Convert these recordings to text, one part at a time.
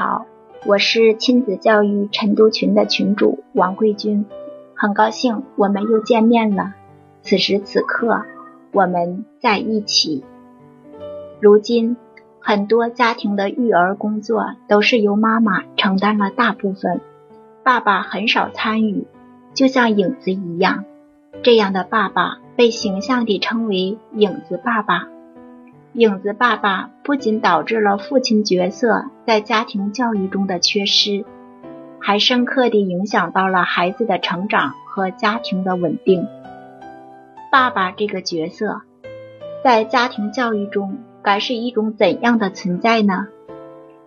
好，我是亲子教育晨读群的群主王桂军，很高兴我们又见面了。此时此刻，我们在一起。如今，很多家庭的育儿工作都是由妈妈承担了大部分，爸爸很少参与，就像影子一样。这样的爸爸被形象地称为“影子爸爸”。影子爸爸不仅导致了父亲角色在家庭教育中的缺失，还深刻地影响到了孩子的成长和家庭的稳定。爸爸这个角色在家庭教育中该是一种怎样的存在呢？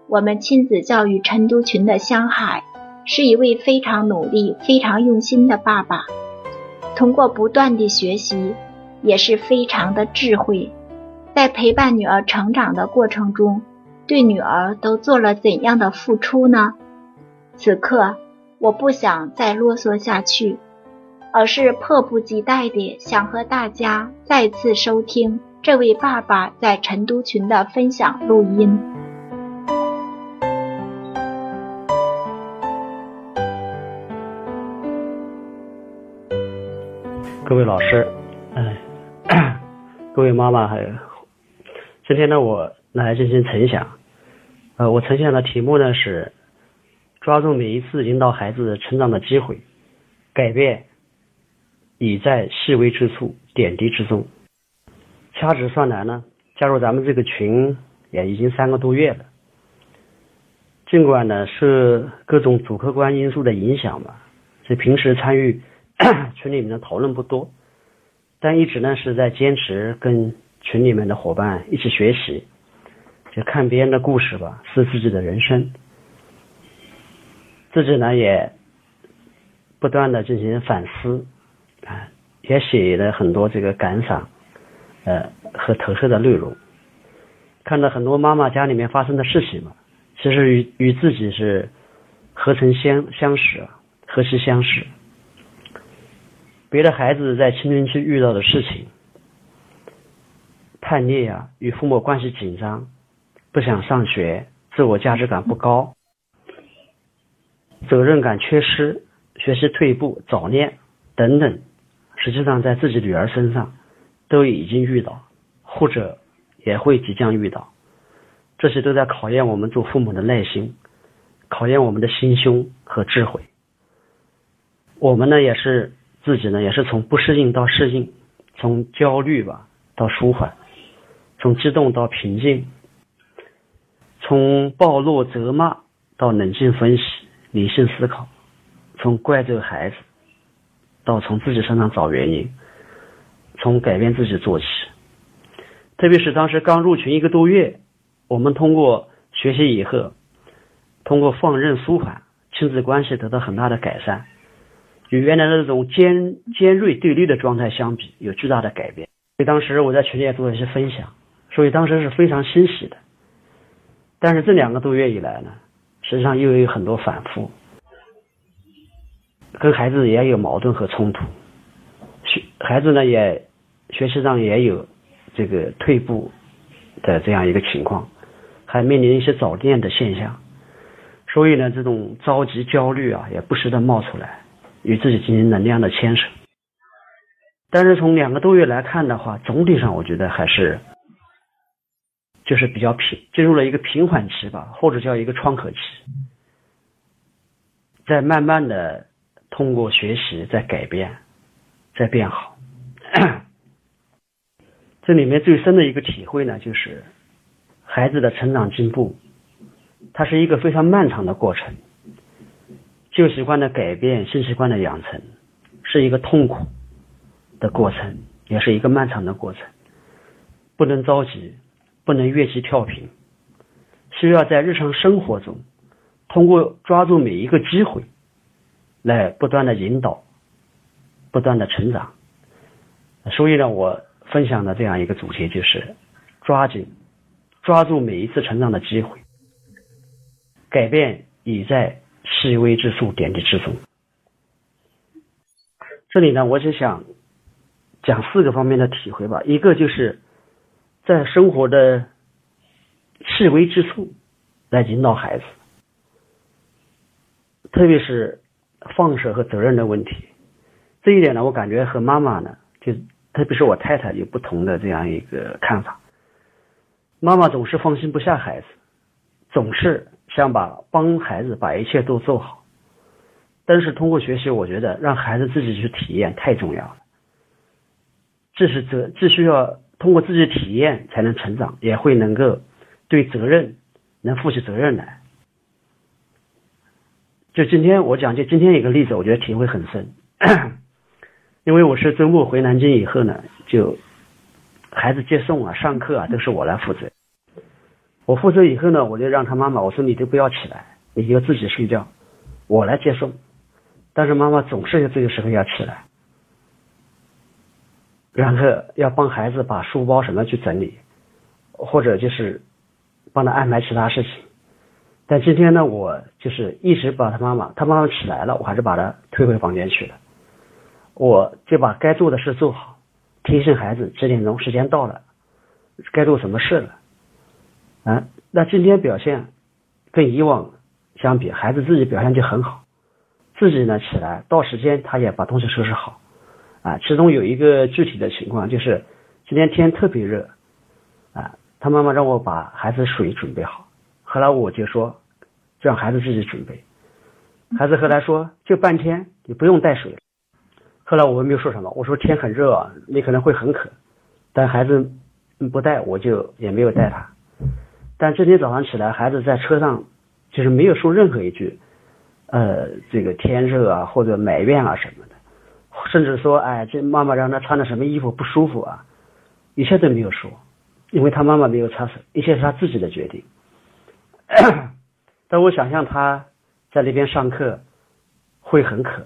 我们亲子教育晨读群的香海是一位非常努力、非常用心的爸爸，通过不断的学习，也是非常的智慧。在陪伴女儿成长的过程中，对女儿都做了怎样的付出呢？此刻，我不想再啰嗦下去，而是迫不及待地想和大家再次收听这位爸爸在晨读群的分享录音。各位老师，哎，各位妈妈还。今天呢，我来进行呈想。呃，我呈现的题目呢是抓住每一次引导孩子成长的机会，改变已在细微之处、点滴之中。掐指算来呢，加入咱们这个群也已经三个多月了。尽管呢是各种主客观因素的影响吧，所以平时参与 群里面的讨论不多，但一直呢是在坚持跟。群里面的伙伴一起学习，就看别人的故事吧，是自己的人生。自己呢也不断的进行反思，啊，也写了很多这个感想，呃和投射的内容。看到很多妈妈家里面发生的事情嘛，其实与与自己是何曾相相识，何其相识。别的孩子在青春期遇到的事情。叛逆啊，与父母关系紧张，不想上学，自我价值感不高，责任感缺失，学习退步，早恋等等，实际上在自己女儿身上都已经遇到，或者也会即将遇到，这些都在考验我们做父母的耐心，考验我们的心胸和智慧。我们呢，也是自己呢，也是从不适应到适应，从焦虑吧到舒缓。从激动到平静，从暴怒责骂到冷静分析、理性思考，从怪罪孩子到从自己身上找原因，从改变自己做起。特别是当时刚入群一个多月，我们通过学习以后，通过放任舒缓，亲子关系得到很大的改善，与原来的那种尖尖锐对立的状态相比，有巨大的改变。所以当时我在群里也做了一些分享。所以当时是非常欣喜的，但是这两个多月以来呢，实际上又有很多反复，跟孩子也有矛盾和冲突，学孩子呢也学习上也有这个退步的这样一个情况，还面临一些早恋的现象，所以呢这种着急焦虑啊也不时的冒出来，与自己进行能量的牵扯。但是从两个多月来看的话，总体上我觉得还是。就是比较平，进入了一个平缓期吧，或者叫一个窗口期，在慢慢的通过学习在改变，在变好。这里面最深的一个体会呢，就是孩子的成长进步，它是一个非常漫长的过程。旧习惯的改变，新习惯的养成，是一个痛苦的过程，也是一个漫长的过程，不能着急。不能越级跳频，需要在日常生活中，通过抓住每一个机会，来不断的引导，不断的成长。所以呢，我分享的这样一个主题就是，抓紧抓住每一次成长的机会，改变已在细微之处、点滴之中。这里呢，我就想讲四个方面的体会吧，一个就是。在生活的细微之处来引导孩子，特别是放手和责任的问题。这一点呢，我感觉和妈妈呢，就特别是我太太有不同的这样一个看法。妈妈总是放心不下孩子，总是想把帮孩子把一切都做好。但是通过学习，我觉得让孩子自己去体验太重要了。这是责，这需要通过自己的体验才能成长，也会能够对责任能负起责任来。就今天我讲就今天一个例子，我觉得体会很深。因为我是周末回南京以后呢，就孩子接送啊、上课啊都是我来负责。我负责以后呢，我就让他妈妈我说你都不要起来，你就自己睡觉，我来接送。但是妈妈总是这个时候要起来，然后要帮孩子把书包什么去整理，或者就是帮他安排其他事情。但今天呢，我就是一直把他妈妈，他妈妈起来了，我还是把他推回房间去了。我就把该做的事做好，提醒孩子几点钟时间到了，该做什么事了。啊，那今天表现跟以往相比，孩子自己表现就很好，自己呢起来到时间他也把东西收拾好。啊，其中有一个具体的情况就是今天天特别热，啊，他妈妈让我把孩子水准备好，后来我就说让孩子自己准备，孩子后来说就半天，你不用带水。后来我们没有说什么，我说天很热啊，你可能会很渴，但孩子不带，我就也没有带他。但这天早上起来，孩子在车上就是没有说任何一句，呃，这个天热啊或者埋怨啊什么的，甚至说哎，这妈妈让他穿的什么衣服不舒服啊，一切都没有说，因为他妈妈没有插手，一切是他自己的决定。但我想象他在那边上课会很渴。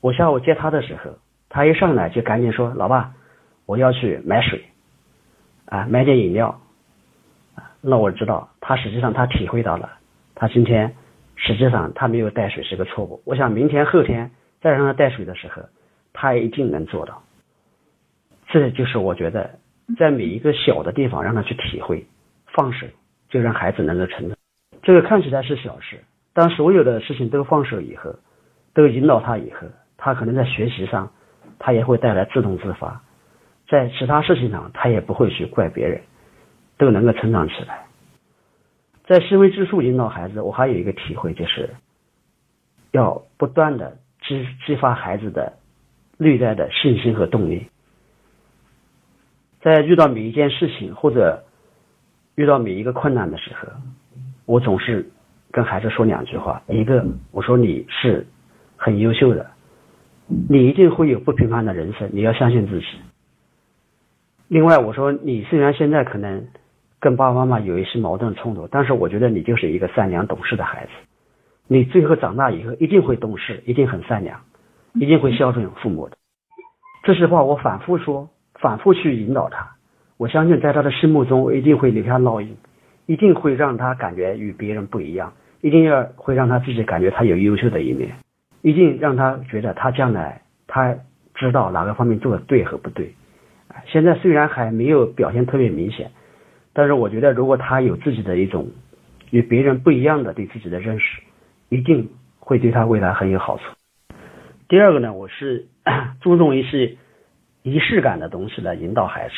我下午接他的时候，他一上来就赶紧说：“老爸，我要去买水，啊，买点饮料。”，那我知道他实际上他体会到了，他今天实际上他没有带水是个错误。我想明天后天再让他带水的时候，他一定能做到。这就是我觉得在每一个小的地方让他去体会，放手就让孩子能够成长。这个看起来是小事，当所有的事情都放手以后，都引导他以后。他可能在学习上，他也会带来自动自发，在其他事情上，他也不会去怪别人，都能够成长起来。在细微之处引导孩子，我还有一个体会，就是要不断的激激发孩子的内在的信心和动力。在遇到每一件事情或者遇到每一个困难的时候，我总是跟孩子说两句话：一个，我说你是很优秀的。你一定会有不平凡的人生，你要相信自己。另外，我说你虽然现在可能跟爸爸妈妈有一些矛盾冲突，但是我觉得你就是一个善良懂事的孩子。你最后长大以后一定会懂事，一定很善良，一定会孝顺父母的。这些话我反复说，反复去引导他。我相信在他的心目中一定会留下烙印，一定会让他感觉与别人不一样，一定要会让他自己感觉他有优秀的一面。一定让他觉得他将来他知道哪个方面做的对和不对，现在虽然还没有表现特别明显，但是我觉得如果他有自己的一种与别人不一样的对自己的认识，一定会对他未来很有好处。第二个呢，我是 注重一些仪式感的东西来引导孩子，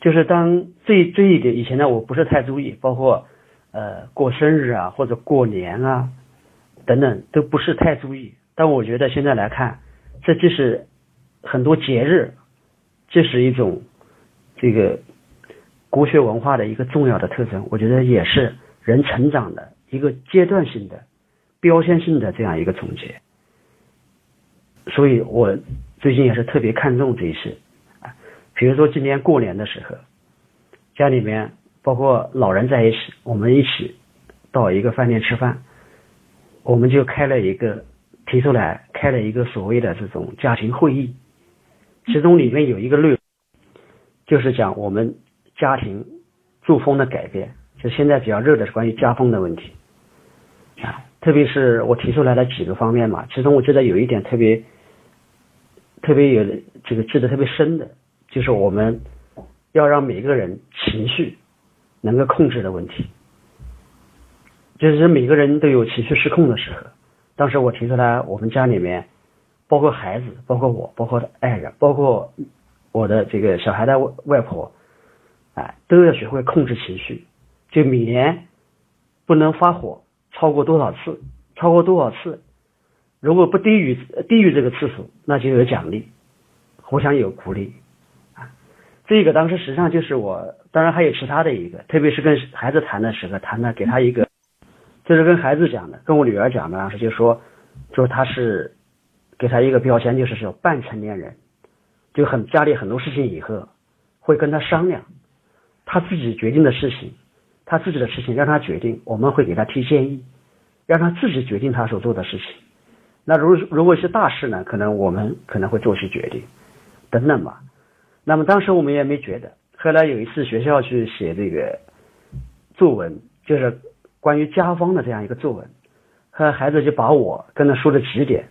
就是当这这一点以前呢，我不是太注意，包括呃过生日啊或者过年啊。等等都不是太注意，但我觉得现在来看，这就是很多节日，这是一种这个国学文化的一个重要的特征。我觉得也是人成长的一个阶段性的、标签性的这样一个总结。所以我最近也是特别看重这些啊，比如说今年过年的时候，家里面包括老人在一起，我们一起到一个饭店吃饭。我们就开了一个提出来开了一个所谓的这种家庭会议，其中里面有一个内容，就是讲我们家庭作风的改变。就现在比较热的是关于家风的问题啊，特别是我提出来的几个方面嘛，其中我觉得有一点特别特别有这个记得特别深的，就是我们要让每个人情绪能够控制的问题。就是每个人都有情绪失控的时候。当时我提出来，我们家里面，包括孩子，包括我，包括爱人，包括我的这个小孩的外外婆，哎，都要学会控制情绪。就每年不能发火超过多少次，超过多少次，如果不低于低于这个次数，那就有奖励，互相有鼓励啊。这个当时实际上就是我，当然还有其他的一个，特别是跟孩子谈的时候，谈的给他一个。就是跟孩子讲的，跟我女儿讲的，当时就说，说他是给他一个标签，就是说半成年人，就很家里很多事情以后会跟他商量，他自己决定的事情，他自己的事情让他决定，我们会给他提建议，让他自己决定他所做的事情。那如如果是大事呢，可能我们可能会做些决定，等等吧。那么当时我们也没觉得，后来有一次学校去写这个作文，就是。关于家风的这样一个作文，后来孩子就把我跟他说了几点，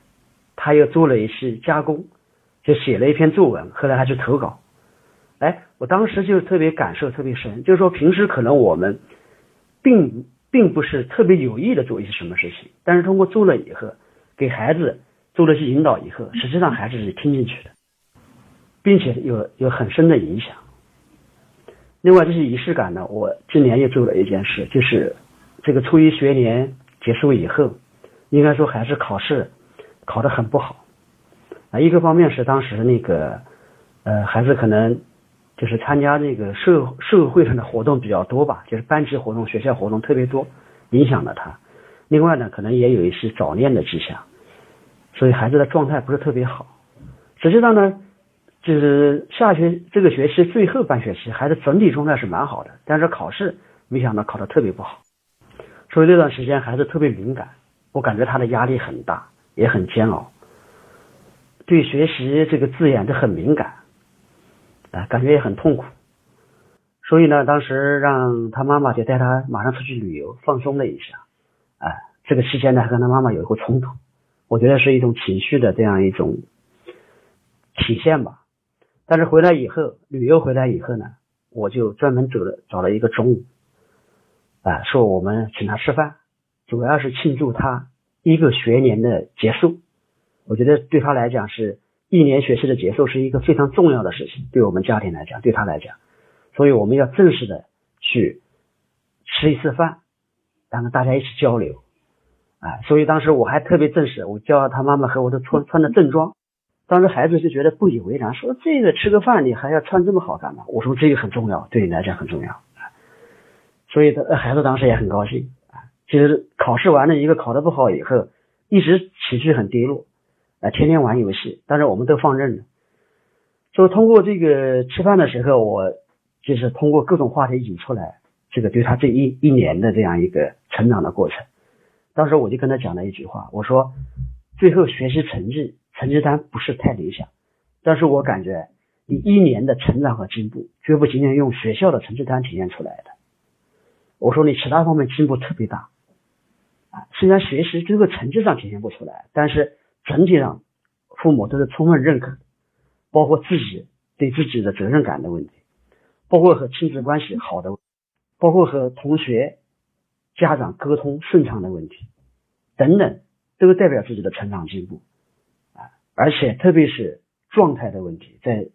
他又做了一些加工，就写了一篇作文，后来他去投稿。哎，我当时就特别感受特别深，就是说平时可能我们并并不是特别有意的做一些什么事情，但是通过做了以后，给孩子做了些引导以后，实际上孩子是听进去的，并且有有很深的影响。另外这些仪式感呢，我今年又做了一件事，就是。这个初一学年结束以后，应该说还是考试考得很不好啊。一个方面是当时那个呃孩子可能就是参加这个社社会上的活动比较多吧，就是班级活动、学校活动特别多，影响了他。另外呢，可能也有一些早恋的迹象，所以孩子的状态不是特别好。实际上呢，就是下学这个学期最后半学期，孩子整体状态是蛮好的，但是考试没想到考得特别不好。所以那段时间孩子特别敏感，我感觉他的压力很大，也很煎熬，对学习这个字眼都很敏感，啊，感觉也很痛苦。所以呢，当时让他妈妈就带他马上出去旅游，放松了一下。啊，这个期间呢，还跟他妈妈有一个冲突，我觉得是一种情绪的这样一种体现吧。但是回来以后，旅游回来以后呢，我就专门走了找了一个中午。啊，说我们请他吃饭，主要是庆祝他一个学年的结束。我觉得对他来讲是一年学习的结束，是一个非常重要的事情。对我们家庭来讲，对他来讲，所以我们要正式的去吃一次饭，然后大家一起交流。啊，所以当时我还特别正式，我叫他妈妈和我都穿穿的正装。当时孩子就觉得不以为然，说这个吃个饭你还要穿这么好干嘛？我说这个很重要，对你来讲很重要。所以，他孩子当时也很高兴啊。其实考试完了一个考得不好以后，一直情绪很低落，啊，天天玩游戏。但是，我们都放任了。所以，通过这个吃饭的时候，我就是通过各种话题引出来，这个对他这一一年的这样一个成长的过程。当时我就跟他讲了一句话，我说：最后学习成绩成绩单不是太理想，但是我感觉你一年的成长和进步，绝不仅仅用学校的成绩单体现出来的。我说你其他方面进步特别大，啊，虽然学习这个成绩上体现不出来，但是整体上父母都是充分认可，包括自己对自己的责任感的问题，包括和亲子关系好的，包括和同学、家长沟通顺畅的问题，等等，都代表自己的成长进步，啊，而且特别是状态的问题，在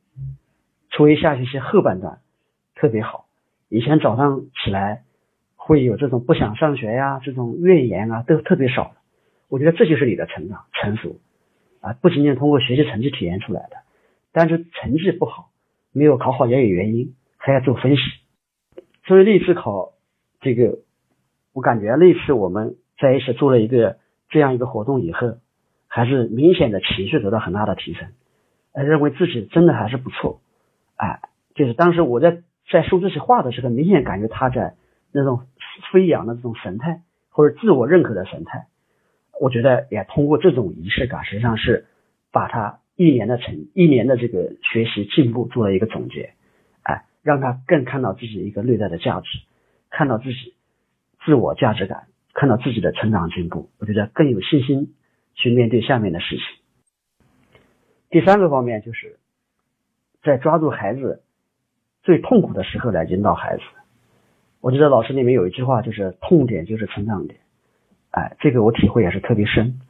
初一下学期后半段特别好，以前早上起来。会有这种不想上学呀，这种怨言啊，都特别少了。我觉得这就是你的成长成熟啊，不仅仅通过学习成绩体现出来的。但是成绩不好，没有考好也有原因，还要做分析。所以那次考这个，我感觉那次我们在一起做了一个这样一个活动以后，还是明显的情绪得到很大的提升，呃认为自己真的还是不错。哎，就是当时我在在说这些话的时候，明显感觉他在。那种飞扬的这种神态，或者自我认可的神态，我觉得也通过这种仪式感，实际上是把他一年的成一年的这个学习进步做了一个总结，哎，让他更看到自己一个内在的价值，看到自己自我价值感，看到自己的成长进步，我觉得更有信心去面对下面的事情。第三个方面就是在抓住孩子最痛苦的时候来引导孩子。我记得老师里面有一句话，就是痛点就是成长点。哎，这个我体会也是特别深。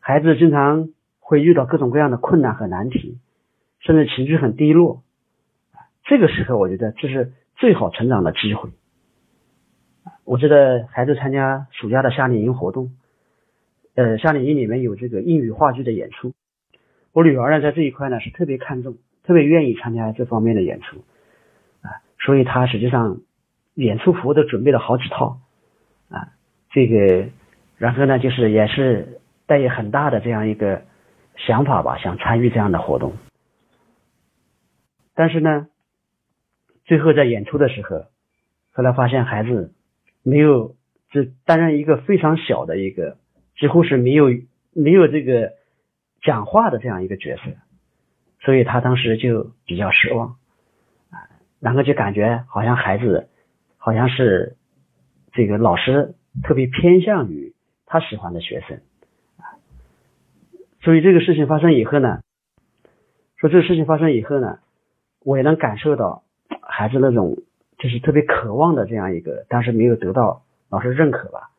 孩子经常会遇到各种各样的困难和难题，甚至情绪很低落。这个时候，我觉得这是最好成长的机会。我记得孩子参加暑假的夏令营活动，呃，夏令营里面有这个英语话剧的演出。我女儿呢，在这一块呢是特别看重，特别愿意参加这方面的演出啊，所以她实际上演出服都准备了好几套啊。这个，然后呢，就是也是。带有很大的这样一个想法吧，想参与这样的活动，但是呢，最后在演出的时候，后来发现孩子没有，只担任一个非常小的一个，几乎是没有没有这个讲话的这样一个角色，所以他当时就比较失望啊，然后就感觉好像孩子好像是这个老师特别偏向于他喜欢的学生啊。所以这个事情发生以后呢，说这个事情发生以后呢，我也能感受到孩子那种就是特别渴望的这样一个，但是没有得到老师认可吧，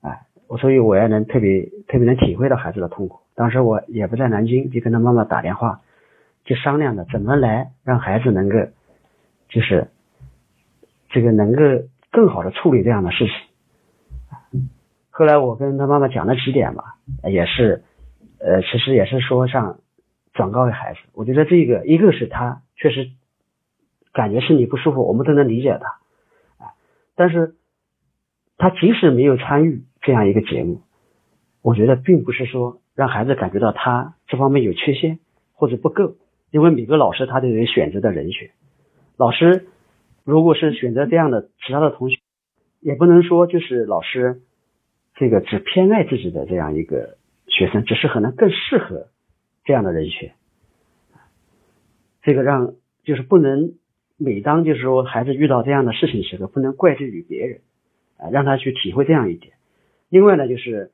哎，我所以我也能特别特别能体会到孩子的痛苦。当时我也不在南京，就跟他妈妈打电话，就商量着怎么来让孩子能够就是这个能够更好的处理这样的事情。后来我跟他妈妈讲了几点吧，也是。呃，其实也是说像转告给孩子，我觉得这个一个是他确实感觉身体不舒服，我们都能理解他啊。但是他即使没有参与这样一个节目，我觉得并不是说让孩子感觉到他这方面有缺陷或者不够，因为每个老师他都有选择的人选。老师如果是选择这样的其他的同学，也不能说就是老师这个只偏爱自己的这样一个。学生只是可能更适合这样的人选，这个让就是不能每当就是说孩子遇到这样的事情时候，不能怪罪于别人啊，让他去体会这样一点。另外呢，就是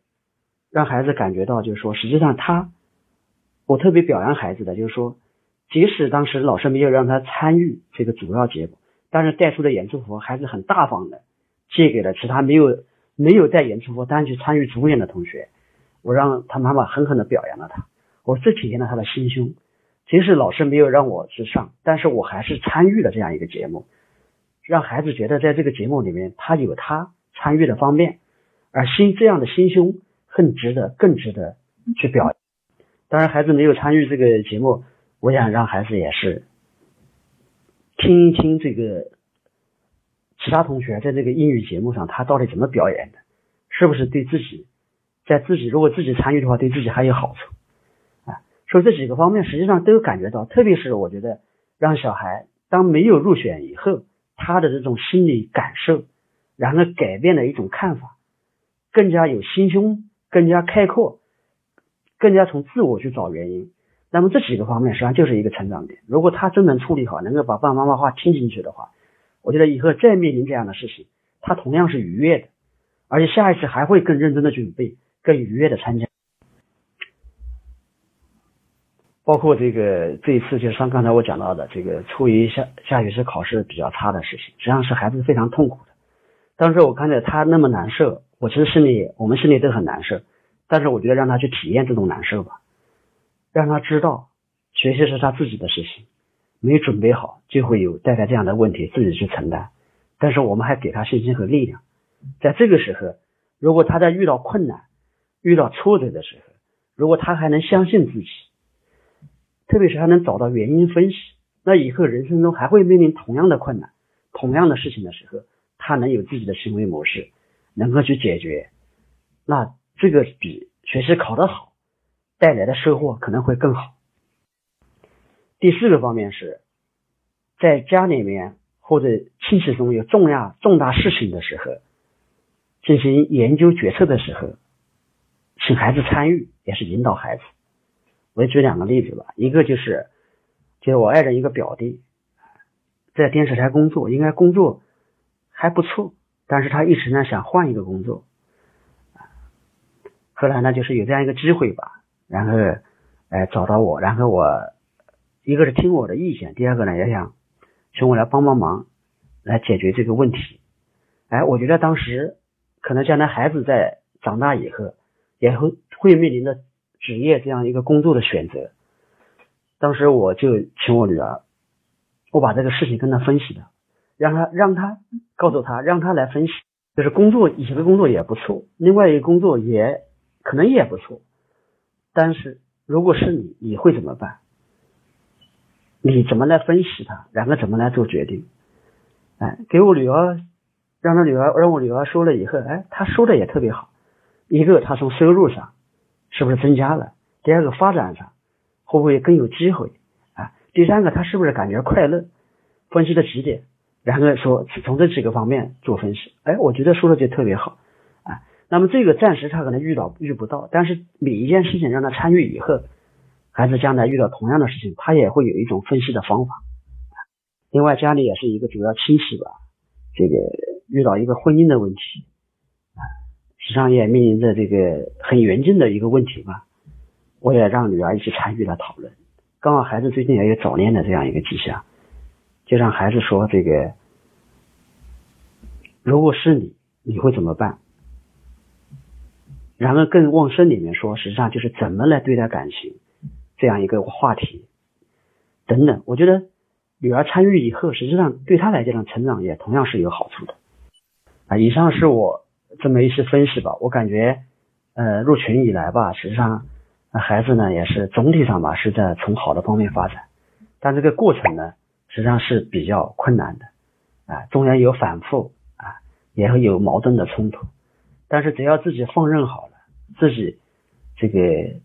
让孩子感觉到，就是说实际上他，我特别表扬孩子的，就是说即使当时老师没有让他参与这个主要节目，但是带出的演出服还是很大方的借给了其他没有没有带演出服单去参与主演的同学。我让他妈妈狠狠的表扬了他，我这体现了他的心胸。即使老师没有让我去上，但是我还是参与了这样一个节目，让孩子觉得在这个节目里面他有他参与的方面，而心这样的心胸更值得更值得去表。当然，孩子没有参与这个节目，我想让孩子也是听一听这个其他同学在这个英语节目上他到底怎么表演的，是不是对自己。在自己如果自己参与的话，对自己还有好处啊。所以这几个方面实际上都感觉到，特别是我觉得让小孩当没有入选以后，他的这种心理感受，然后改变了一种看法，更加有心胸，更加开阔，更加从自我去找原因。那么这几个方面实际上就是一个成长点。如果他真能处理好，能够把爸爸妈妈话听进去的话，我觉得以后再面临这样的事情，他同样是愉悦的，而且下一次还会更认真的准备。更愉悦的参加，包括这个这一次，就像刚才我讲到的，这个初一下下学期考试比较差的事情，实际上是孩子非常痛苦的。当时我看着他那么难受，我其实心里我们心里都很难受。但是我觉得让他去体验这种难受吧，让他知道学习是他自己的事情，没准备好就会有带来这样的问题，自己去承担。但是我们还给他信心和力量，在这个时候，如果他在遇到困难，遇到挫折的时候，如果他还能相信自己，特别是还能找到原因分析，那以后人生中还会面临同样的困难、同样的事情的时候，他能有自己的行为模式，能够去解决，那这个比学习考得好带来的收获可能会更好。第四个方面是，在家里面或者亲戚中有重要重大事情的时候，进行研究决策的时候。请孩子参与，也是引导孩子。我举两个例子吧，一个就是，就是我爱人一个表弟，在电视台工作，应该工作还不错，但是他一直呢想换一个工作。后来呢，就是有这样一个机会吧，然后，哎，找到我，然后我，一个是听我的意见，第二个呢也想请我来帮帮忙，来解决这个问题。哎，我觉得当时可能将来孩子在长大以后，也会会面临着职业这样一个工作的选择。当时我就请我女儿，我把这个事情跟她分析的，让她让她告诉她，让她来分析，就是工作以前的工作也不错，另外一个工作也可能也不错，但是如果是你，你会怎么办？你怎么来分析它？然后怎么来做决定？哎，给我女儿，让她女儿让我女儿说了以后，哎，她说的也特别好。一个，她从收入上是不是增加了？第二个，发展上会不会更有机会？啊，第三个，她是不是感觉快乐？分析的几点，然后说从这几个方面做分析。哎，我觉得说的就特别好。啊，那么这个暂时她可能遇到遇不到，但是每一件事情让她参与以后。孩子将来遇到同样的事情，他也会有一种分析的方法。另外，家里也是一个主要亲戚吧，这个遇到一个婚姻的问题，啊，实际上也面临着这个很严峻的一个问题吧。我也让女儿一起参与了讨论。刚好孩子最近也有早恋的这样一个迹象，就让孩子说：“这个如果是你，你会怎么办？”然后更往深里面说，实际上就是怎么来对待感情。这样一个话题，等等，我觉得女儿参与以后，实际上对她来讲成长也同样是有好处的。啊，以上是我这么一些分析吧。我感觉，呃，入群以来吧，实际上孩子呢也是总体上吧是在从好的方面发展，但这个过程呢实际上是比较困难的，啊，中间有反复啊，也会有矛盾的冲突，但是只要自己放任好了，自己这个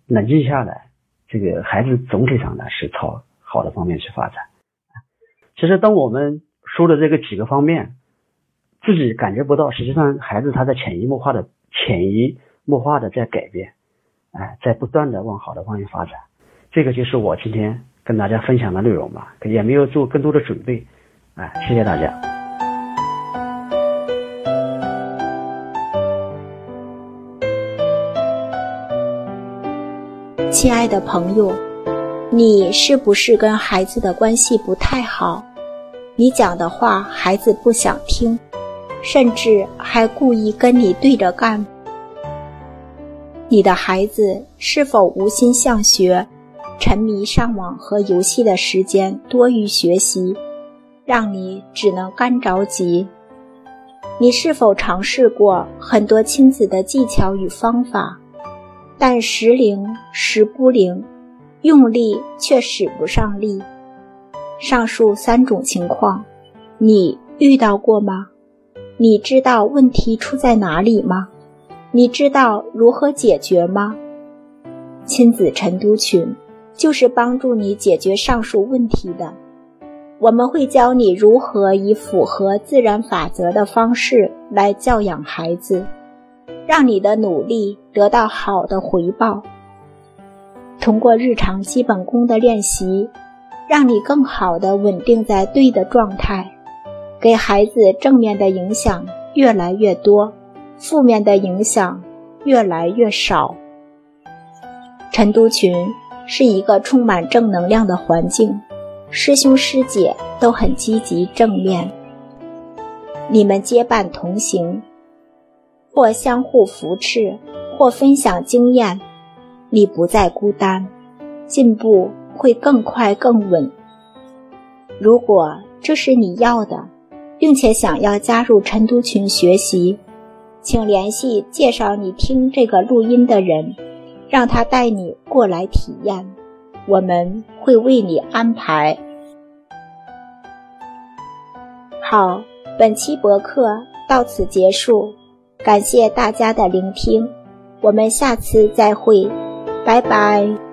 冷静下来。这个孩子总体上呢是朝好的方面去发展。其实当我们说的这个几个方面，自己感觉不到，实际上孩子他在潜移默化的、潜移默化的在改变，哎，在不断的往好的方向发展。这个就是我今天跟大家分享的内容吧，也没有做更多的准备，哎，谢谢大家。亲爱的朋友，你是不是跟孩子的关系不太好？你讲的话孩子不想听，甚至还故意跟你对着干。你的孩子是否无心向学，沉迷上网和游戏的时间多于学习，让你只能干着急？你是否尝试过很多亲子的技巧与方法？但时灵时不灵，用力却使不上力。上述三种情况，你遇到过吗？你知道问题出在哪里吗？你知道如何解决吗？亲子晨读群就是帮助你解决上述问题的。我们会教你如何以符合自然法则的方式来教养孩子。让你的努力得到好的回报。通过日常基本功的练习，让你更好的稳定在对的状态，给孩子正面的影响越来越多，负面的影响越来越少。晨读群是一个充满正能量的环境，师兄师姐都很积极正面，你们结伴同行。或相互扶持，或分享经验，你不再孤单，进步会更快更稳。如果这是你要的，并且想要加入晨读群学习，请联系介绍你听这个录音的人，让他带你过来体验，我们会为你安排。好，本期博客到此结束。感谢大家的聆听，我们下次再会，拜拜。